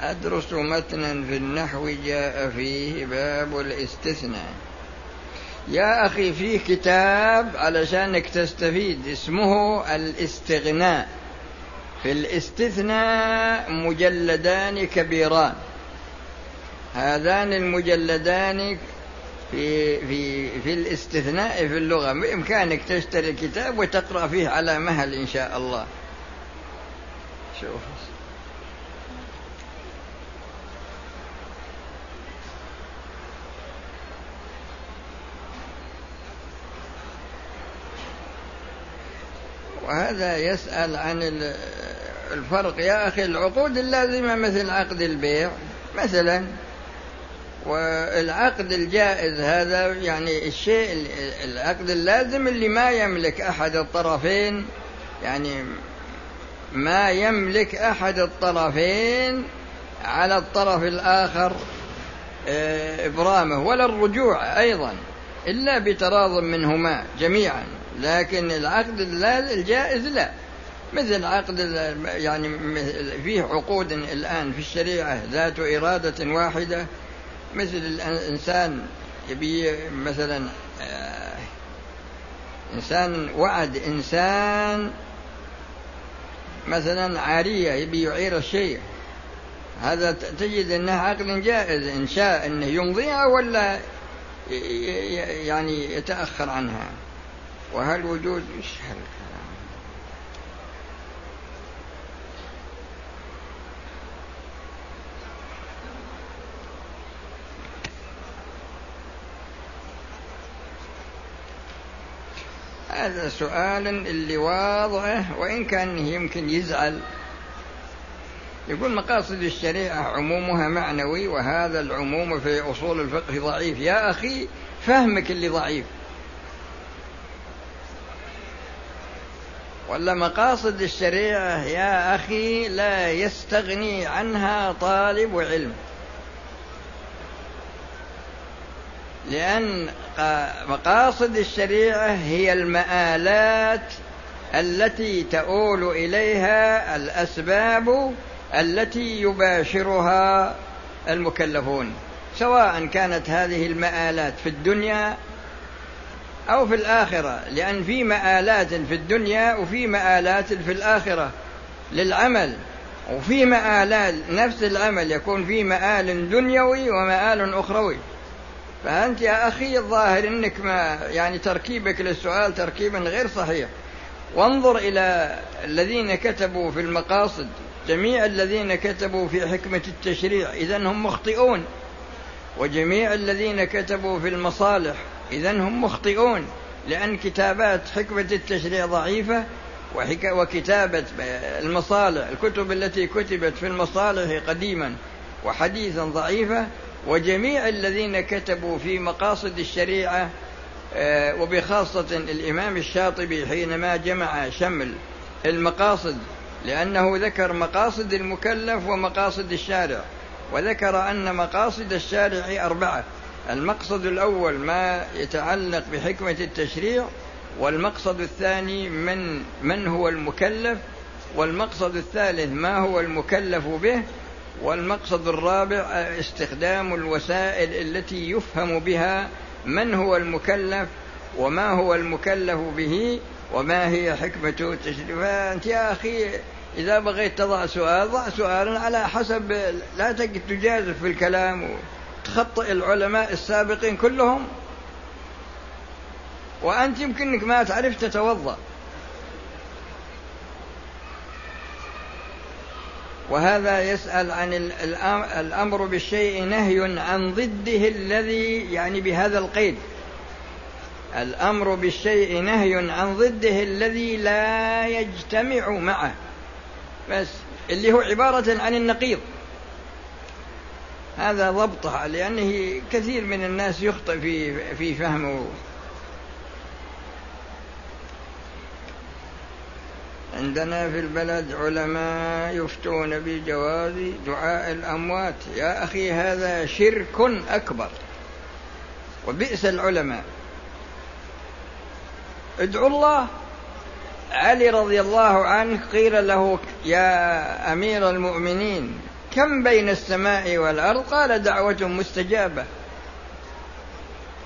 أدرس متنا في النحو جاء فيه باب الاستثناء. يا أخي فيه كتاب علشانك تستفيد اسمه الاستغناء. في الاستثناء مجلدان كبيران. هذان المجلدان في في في الاستثناء في اللغة. بإمكانك تشتري الكتاب وتقرأ فيه على مهل إن شاء الله. شوف. وهذا يسأل عن الفرق. يا أخي العقود اللازمة مثل عقد البيع مثلا والعقد الجائز هذا يعني الشيء العقد اللازم اللي ما يملك أحد الطرفين يعني ما يملك أحد الطرفين على الطرف الآخر آه، إبرامه ولا الرجوع أيضا إلا بتراض منهما جميعا. لكن العقد الجائز لا. مثل عقد يعني فيه عقود الآن في الشريعة ذات إرادة واحدة. مثل الإنسان يبي مثلا آه، إنسان وعد إنسان مثلا عارية يبي يعير الشيء. هذا تجد أنه عقد جائز إن شاء أنه يمضيها ولا يعني يتأخر عنها. وهل وجود إيش هذا سؤال اللي واضحة وإن كان يمكن يزعل. يقول مقاصد الشريعة عمومها معنوي وهذا العموم في أصول الفقه ضعيف. يا أخي فهمك اللي ضعيف. ولا مقاصد الشريعة يا أخي لا يستغني عنها طالب علم. لأن مقاصد الشريعة هي المآلات التي تؤول إليها الأسباب التي يباشرها المكلفون. سواء كانت هذه المآلات في الدنيا أو في الآخرة لأن في مآلات في الدنيا وفي مآلات في الآخرة للعمل وفي مآلات نفس العمل يكون في مآل دنيوي ومآل أخروي. فأنت يا أخي الظاهر أنك ما يعني تركيبك للسؤال تركيبا غير صحيح. وانظر إلى الذين كتبوا في المقاصد جميع الذين كتبوا في حكمة التشريع إذا هم مخطئون. وجميع الذين كتبوا في المصالح إذا هم مخطئون لأن كتابات حكمة التشريع ضعيفة وكتابة المصالح الكتب التي كتبت في المصالح قديما وحديثا ضعيفة وجميع الذين كتبوا في مقاصد الشريعة آه، وبخاصة الإمام الشاطبي حينما جمع شمل المقاصد لأنه ذكر مقاصد المكلف ومقاصد الشارع وذكر أن مقاصد الشارع أربعة. المقصد الأول ما يتعلق بحكمة التشريع والمقصد الثاني من من هو المكلف والمقصد الثالث ما هو المكلف به والمقصد الرابع استخدام الوسائل التي يفهم بها من هو المكلف وما هو المكلف به وما هي حكمة التشريع. فأنت يا أخي إذا بغيت تضع سؤال ضع سؤالا على حسب لا تجازف في الكلام. وتخطئ العلماء السابقين كلهم وأنت يمكنك ما تعرف تتوضأ. وهذا يسأل عن الأمر بالشيء نهي عن ضده الذي يعني بهذا القيد. الأمر بالشيء نهي عن ضده الذي لا يجتمع معه. بس اللي هو عبارة عن النقيض. هذا ضبطها لأنه كثير من الناس يخطئ في في فهمه. عندنا في البلد علماء يفتون بجواز دعاء الأموات. يا أخي هذا شرك أكبر وبئس العلماء. ادعوا الله. علي رضي الله عنه قيل له يا أمير المؤمنين كم بين السماء والأرض؟ قال دعوة مستجابة.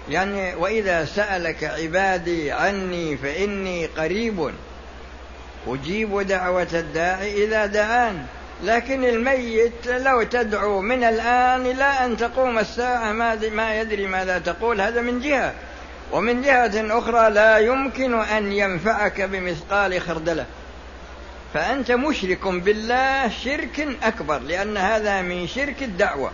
يعني وإذا سألك عبادي عني فإني قريب. أجيب دعوة الداعي إذا دعان. لكن الميت لو تدعو من الآن إلى أن تقوم الساعة ما يدري ماذا تقول. هذا من جهة. ومن جهة أخرى لا يمكن أن ينفعك بمثقال خردلة. فأنت مشرك بالله شرك أكبر لأن هذا من شرك الدعوة.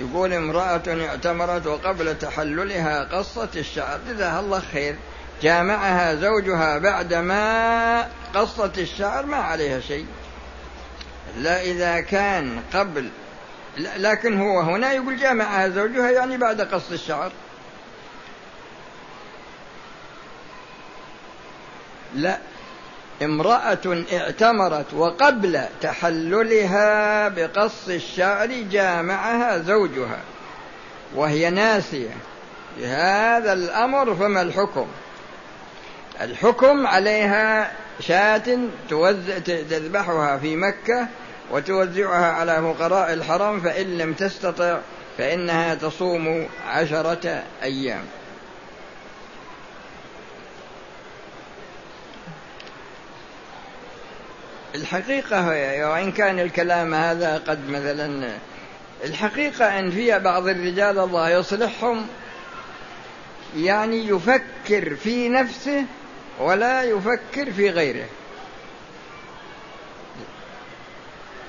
يقول امرأة اعتمرت وقبل تحللها قصت الشعر. جزاها الله خير. جامعها زوجها بعدما قصت الشعر ما عليها شيء. لا إذا كان قبل لكن هو هنا يقول جامعها زوجها يعني بعد قص الشعر. لا. امرأة اعتمرت وقبل تحللها بقص الشعر جامعها زوجها وهي ناسية. بهذا الأمر فما الحكم؟ الحكم عليها شاة تذبحها في مكة وتوزعها على فقراء الحرم فإن لم تستطع فإنها تصوم عشرة أيام. الحقيقة وإن كان الكلام هذا قد مثلا الحقيقة أن في بعض الرجال الله يصلحهم يعني يفكر في نفسه ولا يفكر في غيره.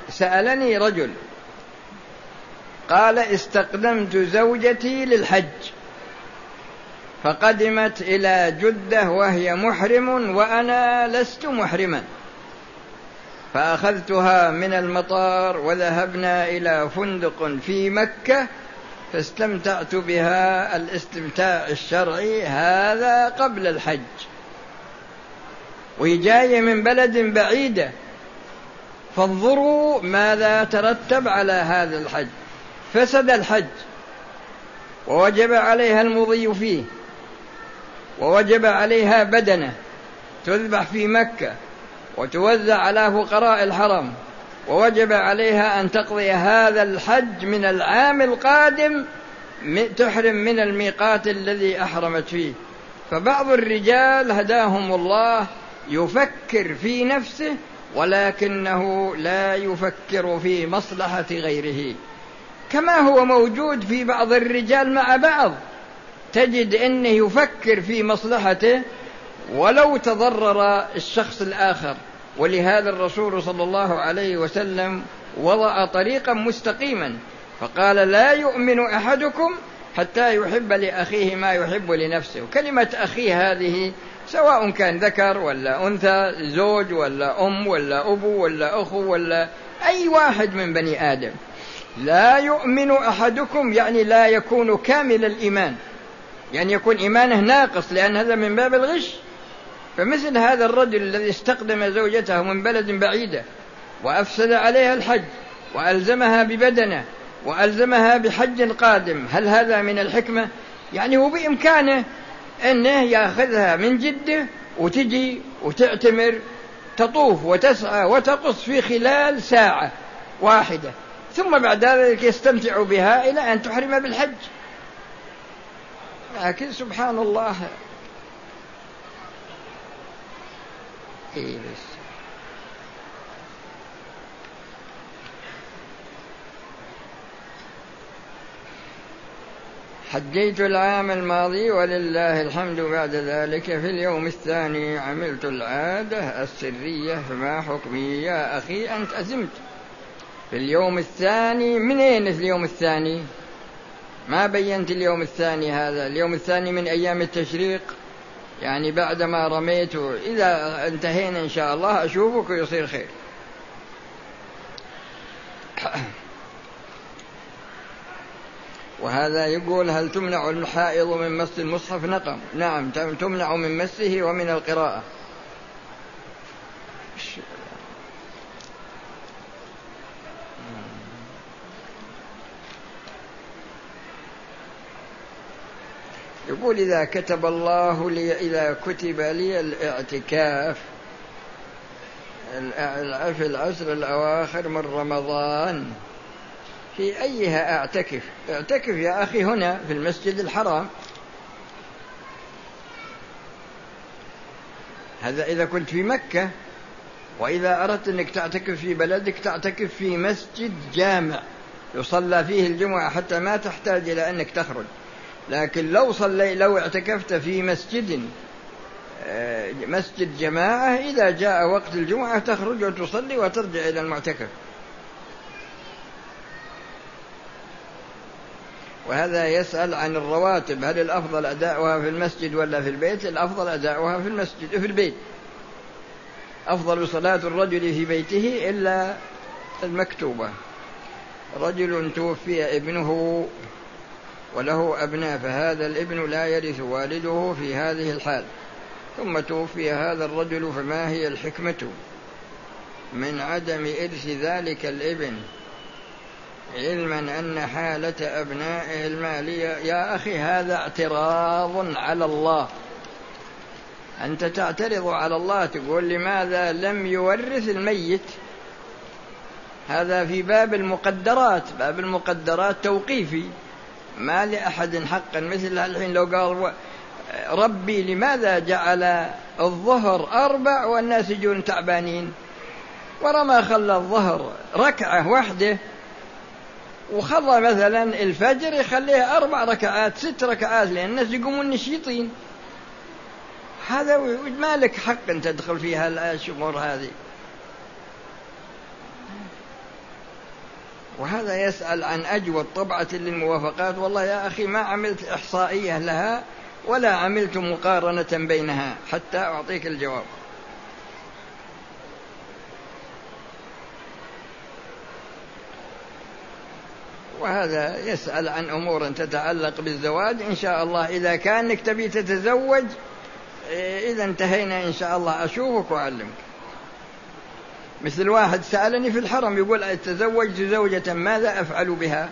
سألني رجل قال استقدمت زوجتي للحج فقدمت إلى جدة وهي محرم وأنا لست محرما. فأخذتها من المطار وذهبنا إلى فندق في مكة فاستمتعت بها الاستمتاع الشرعي هذا قبل الحج. وهي جاية من بلد بعيدة. فانظروا ماذا ترتب على هذا الحج. فسد الحج. ووجب عليها المضي فيه. ووجب عليها بدنه تذبح في مكة. وتوزع على فقراء الحرم ووجب عليها أن تقضي هذا الحج من العام القادم تحرم من الميقات الذي أحرمت فيه. فبعض الرجال هداهم الله يفكر في نفسه ولكنه لا يفكر في مصلحة غيره. كما هو موجود في بعض الرجال مع بعض تجد إنه يفكر في مصلحته ولو تضرر الشخص الآخر. ولهذا الرسول صلى الله عليه وسلم وضع طريقا مستقيما فقال لا يؤمن أحدكم حتى يحب لأخيه ما يحب لنفسه. كلمة أخيه هذه سواء كان ذكر ولا أنثى زوج ولا أم ولا أبو ولا أخو ولا أي واحد من بني آدم. لا يؤمن أحدكم يعني لا يكون كامل الإيمان. يعني يكون إيمانه ناقص لأن هذا من باب الغش. فمثل هذا الرجل الذي استقدم زوجته من بلد بعيدة وأفسد عليها الحج وألزمها ببدنه وألزمها بحج قادم. هل هذا من الحكمة؟ يعني هو بإمكانه أنه يأخذها من جدة وتجي وتعتمر تطوف وتسعى وتقص في خلال ساعة واحدة. ثم بعد ذلك يستمتع بها إلى أن تحرم بالحج. لكن سبحان الله بس حجيت العام الماضي ولله الحمد بعد ذلك في اليوم الثاني عملت العادة السرية فما حكمي. يا أخي أنت أزمت. في اليوم الثاني من أين اليوم الثاني؟ ما بينت اليوم الثاني هذا. اليوم الثاني من أيام التشريق. يعني بعدما رميت إذا انتهينا إن شاء الله أشوفك ويصير خير. وهذا يقول هل تمنع الحائض من مس المصحف نقم؟ نعم تمنع من مسه ومن القراءة. يقول إذا كتب الله لي إذا كتب لي الاعتكاف في العشر الأواخر من رمضان. في أيها أعتكف؟ اعتكف يا أخي هنا في المسجد الحرام. هذا إذا كنت في مكة وإذا أردت أنك تعتكف في بلدك تعتكف في مسجد جامع يصلى فيه الجمعة حتى ما تحتاج إلى أنك تخرج. لكن لو صلي لو اعتكفت في مسجد آه، مسجد جماعة إذا جاء وقت الجمعة تخرج وتصلي وترجع إلى المعتكف. وهذا يسأل عن الرواتب هل الأفضل أداؤها في المسجد ولا في البيت؟ الأفضل أداؤها في المسجد في البيت. أفضل صلاة الرجل في بيته إلا المكتوبة. رجل توفي ابنه وله أبناء فهذا الابن لا يرث والده في هذه الحال. ثم توفي هذا الرجل فما هي الحكمة من عدم إرث ذلك الابن؟ علما أن حالة أبنائه المالية يا أخي هذا اعتراض على الله. أنت تعترض على الله تقول لماذا لم يورث الميت؟ هذا في باب المقدرات باب المقدرات توقيفي. ما لأحد حقا مثل الحين لو قال ربي لماذا جعل الظهر أربع والناس يجون تعبانين؟ ورما خلى الظهر ركعة واحدة وخلى مثلا الفجر يخليها أربع ركعات ست ركعات لأن الناس يقومون نشيطين. هذا ما لك حق أن تدخل فيها الأمور هذه. وهذا يسأل عن أجود طبعة للموافقات. والله يا أخي ما عملت إحصائية لها ولا عملت مقارنة بينها. حتى أعطيك الجواب. وهذا يسأل عن أمور تتعلق بالزواج. إن شاء الله إذا كانك تبي تتزوج إذا انتهينا إن شاء الله أشوفك وأعلمك. مثل واحد سألني في الحرم يقول تزوجت زوجة ماذا أفعل بها؟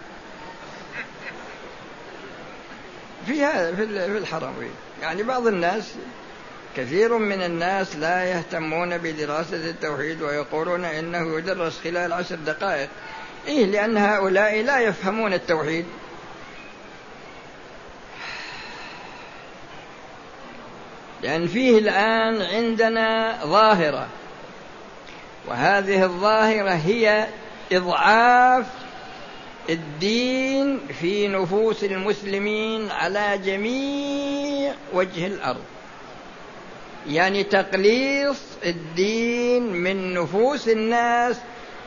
في هذا في الحرم يعني بعض الناس كثير من الناس لا يهتمون بدراسة التوحيد ويقولون إنه يدرس خلال عشر دقائق. إيه لأن هؤلاء لا يفهمون التوحيد. لأن فيه الآن عندنا ظاهرة. وهذه الظاهرة هي إضعاف الدين في نفوس المسلمين على جميع وجه الأرض. يعني تقليص الدين من نفوس الناس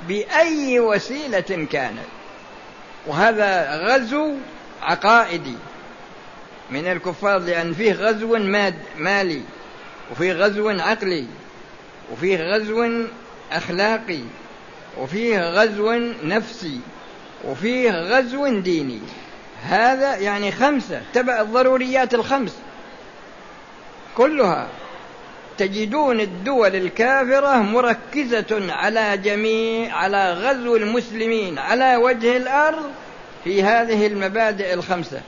بأي وسيلة كانت. وهذا غزو عقائدي. من الكفار لأن فيه غزو ماد مالي وفيه غزو عقلي وفيه غزو أخلاقي وفيه غزو نفسي وفيه غزو ديني. هذا يعني خمسة تبع الضروريات الخمس. كلها تجدون الدول الكافرة مركزة على جميع على غزو المسلمين على وجه الأرض في هذه المبادئ الخمسة.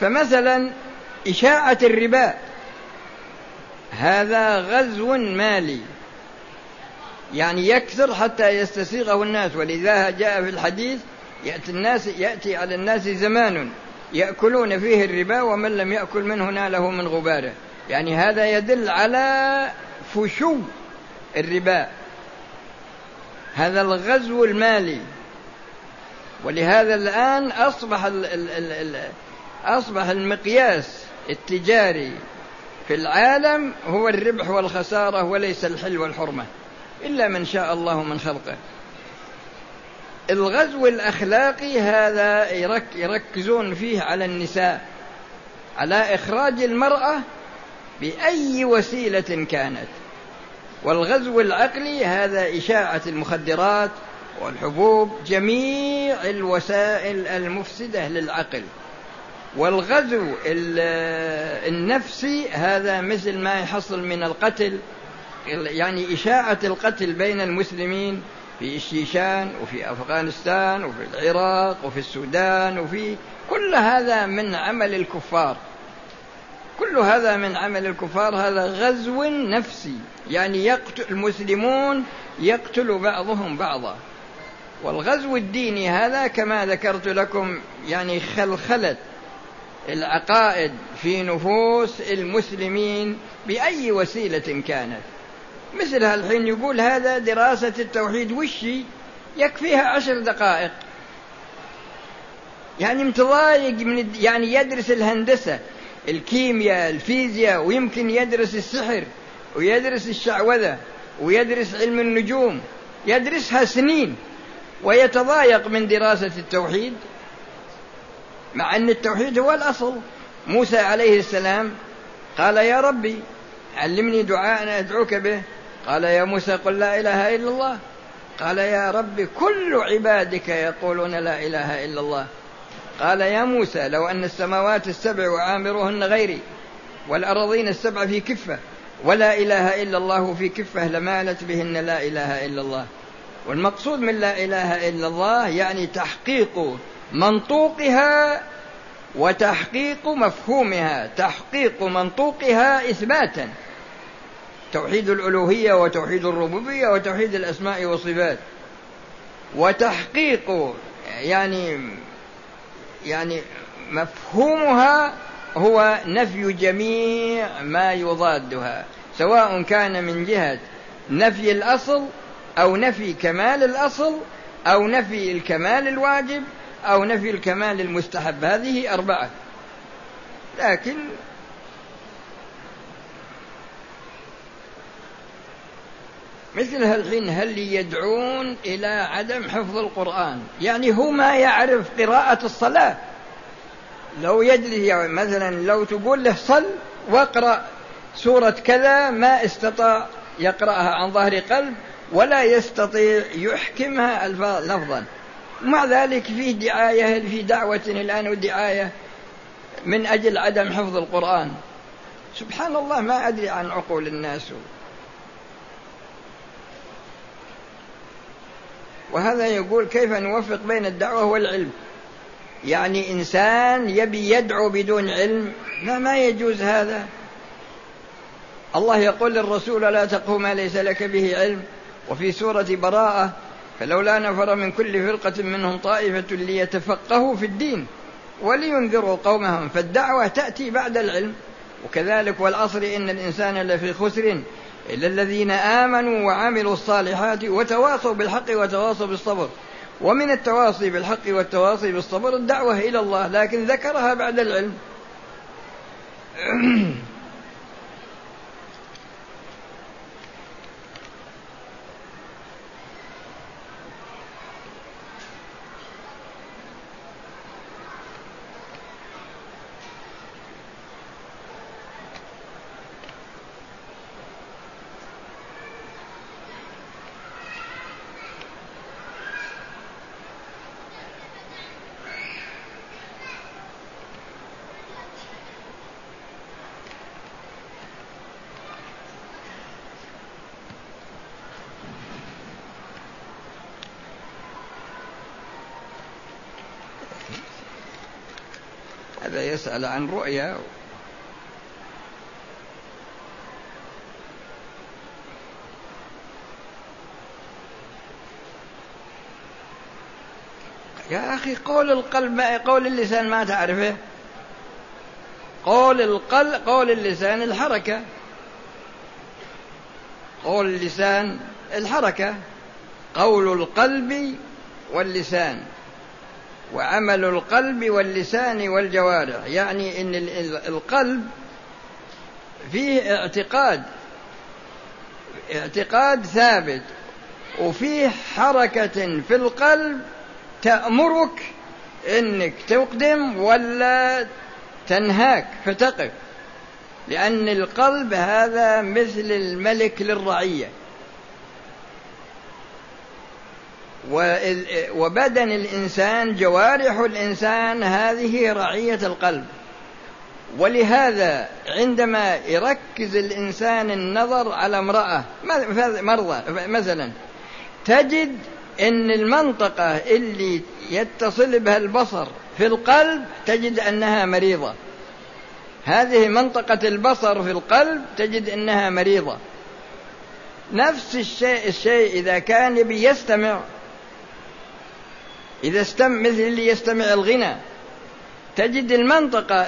فمثلا إشاعة الربا. هذا غزو مالي. يعني يكثر حتى يستسيغه الناس ولذا جاء في الحديث يأتي الناس يأتي على الناس زمان يأكلون فيه الربا ومن لم يأكل منه ناله من غباره. يعني هذا يدل على فشو الربا. هذا الغزو المالي. ولهذا الآن أصبح ال ال ال أصبح المقياس التجاري في العالم هو الربح والخسارة وليس الحل والحرمة إلا من شاء الله من خلقه. الغزو الأخلاقي هذا يركزون فيه على النساء على إخراج المرأة بأي وسيلة كانت. والغزو العقلي هذا إشاعة المخدرات والحبوب جميع الوسائل المفسدة للعقل. والغزو النفسي هذا مثل ما يحصل من القتل يعني إشاعة القتل بين المسلمين في الشيشان وفي أفغانستان وفي العراق وفي السودان وفي كل هذا من عمل الكفار. كل هذا من عمل الكفار هذا غزو نفسي يعني يقتل المسلمون يقتل بعضهم بعضا. والغزو الديني هذا كما ذكرت لكم يعني خلخلة. العقائد في نفوس المسلمين بأي وسيلة كانت. مثل هالحين يقول هذا دراسة التوحيد وشي يكفيها عشر دقائق. يعني متضايق من يعني يدرس الهندسة الكيمياء الفيزياء ويمكن يدرس السحر ويدرس الشعوذة ويدرس علم النجوم. يدرسها سنين ويتضايق من دراسة التوحيد. مع أن التوحيد هو الأصل. موسى عليه السلام قال يا ربي علمني دعاء أدعوك به. قال يا موسى قل لا إله إلا الله. قال يا رب كل عبادك يقولون لا إله إلا الله. قال يا موسى لو أن السماوات السبع وعامرهن غيري والأراضين السبع في كفة ولا إله إلا الله في كفة لمالت بهن لا إله إلا الله. والمقصود من لا إله إلا الله يعني تحقيق منطوقها وتحقيق مفهومها. تحقيق منطوقها إثباتا. توحيد الألوهية وتوحيد الربوبية وتوحيد الأسماء والصفات. وتحقيق يعني يعني مفهومها هو نفي جميع ما يضادها سواء كان من جهة نفي الأصل أو نفي كمال الأصل أو نفي الكمال الواجب أو نفي الكمال المستحب. هذه أربعة. لكن مثل هالحين هل يدعون إلى عدم حفظ القرآن؟ يعني هو ما يعرف قراءة الصلاة. لو يدري يعني مثلا لو تقول له صل واقرأ سورة كذا ما استطاع يقرأها عن ظهر قلب ولا يستطيع يحكمها لفظا. مع ذلك في دعاية في دعوة الآن ودعاية من أجل عدم حفظ القرآن. سبحان الله ما أدري عن عقول الناس. وهذا يقول كيف نوفق بين الدعوة والعلم؟ يعني إنسان يبي يدعو بدون علم لا ما يجوز هذا. الله يقول للرسول لا تقه ما ليس لك به علم. وفي سورة براءة فلولا نفر من كل فرقة منهم طائفة ليتفقهوا في الدين ولينذروا قومهم فالدعوة تأتي بعد العلم. وكذلك والعصر إن الإنسان لفي خسر إلا الذين آمنوا وعملوا الصالحات وتواصوا بالحق وتواصوا بالصبر. ومن التواصي بالحق والتواصي بالصبر الدعوة إلى الله لكن ذكرها بعد العلم. هذا يسأل عن رؤيا. يا أخي قول القلب ما قول اللسان ما تعرفه؟ قول القلب قول اللسان الحركة. قول اللسان الحركة. قول القلب واللسان. وعمل القلب واللسان والجوارح. يعني إن القلب فيه اعتقاد اعتقاد ثابت وفيه حركة في القلب تأمرك إنك تقدم ولا تنهاك فتقف. لأن القلب هذا مثل الملك للرعية. وبدن الإنسان جوارح الإنسان هذه رعية القلب. ولهذا عندما يركز الإنسان النظر على امرأة مرضى مثلا تجد أن المنطقة اللي يتصل بها البصر في القلب تجد أنها مريضة. هذه منطقة البصر في القلب تجد أنها مريضة. نفس الشيء الشيء إذا كان بيستمع إذا استم مثل اللي يستمع الغنى. تجد المنطقة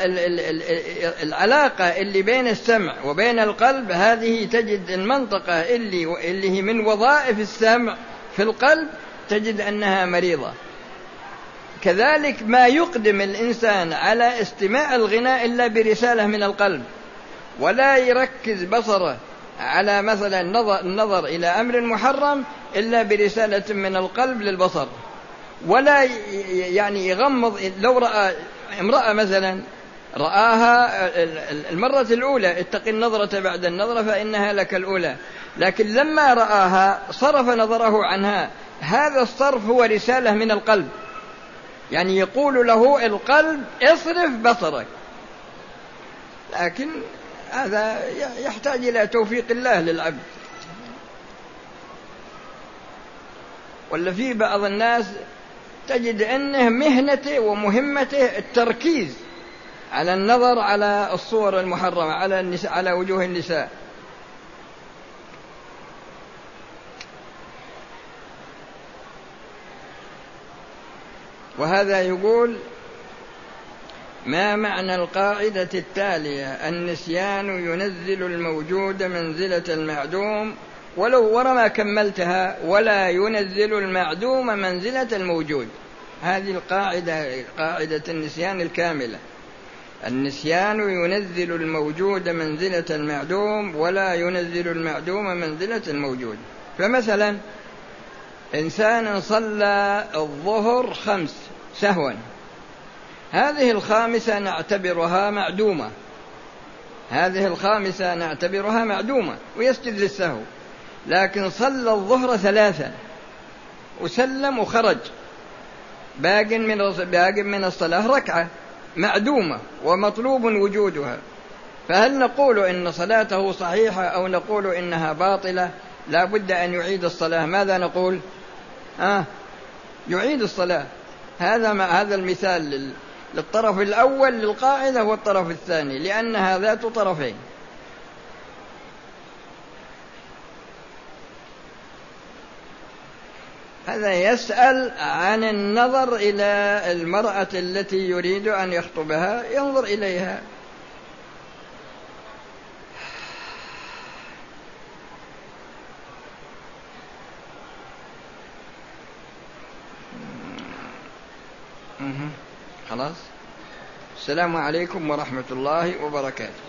العلاقة اللي بين السمع وبين القلب هذه تجد المنطقة اللي اللي هي من وظائف السمع في القلب تجد أنها مريضة. كذلك ما يقدم الإنسان على استماع الغناء إلا برسالة من القلب ولا يركز بصره على مثلا النظر, النظر إلى أمر محرم إلا برسالة من القلب للبصر. ولا يعني يغمض لو رأى امرأة مثلا رآها المرة الأولى اتق النظرة بعد النظرة فإنها لك الأولى. لكن لما رآها صرف نظره عنها هذا الصرف هو رسالة من القلب. يعني يقول له القلب اصرف بصرك. لكن هذا يحتاج إلى توفيق الله للعبد. ولا في بعض الناس تجد أنه مهنته ومهمته التركيز على النظر على الصور المحرمة على النساء على وجوه النساء. وهذا يقول ما معنى القاعدة التالية؟ النسيان ينزل الموجود منزلة المعدوم ولو ورما كملتها ولا ينزل المعدوم منزلة الموجود. هذه القاعدة قاعدة النسيان الكاملة. النسيان ينزل الموجود منزلة المعدوم ولا ينزل المعدوم منزلة الموجود. فمثلا إنسان صلى الظهر خمس سهوا. هذه الخامسة نعتبرها معدومة. هذه الخامسة نعتبرها معدومة. ويسجد للسهو. لكن صلى الظهر ثلاثا. وسلم وخرج. باق من باق من الصلاة ركعة معدومة ومطلوب وجودها. فهل نقول إن صلاته صحيحة أو نقول إنها باطلة؟ لا بد أن يعيد الصلاة. ماذا نقول؟ آه يعيد الصلاة. هذا ما هذا المثال للطرف الأول للقاعدة والطرف الثاني لأنها ذات طرفين. هذا يسأل عن النظر إلى المرأة التي يريد أن يخطبها. ينظر إليها. خلاص. السلام عليكم ورحمة الله وبركاته.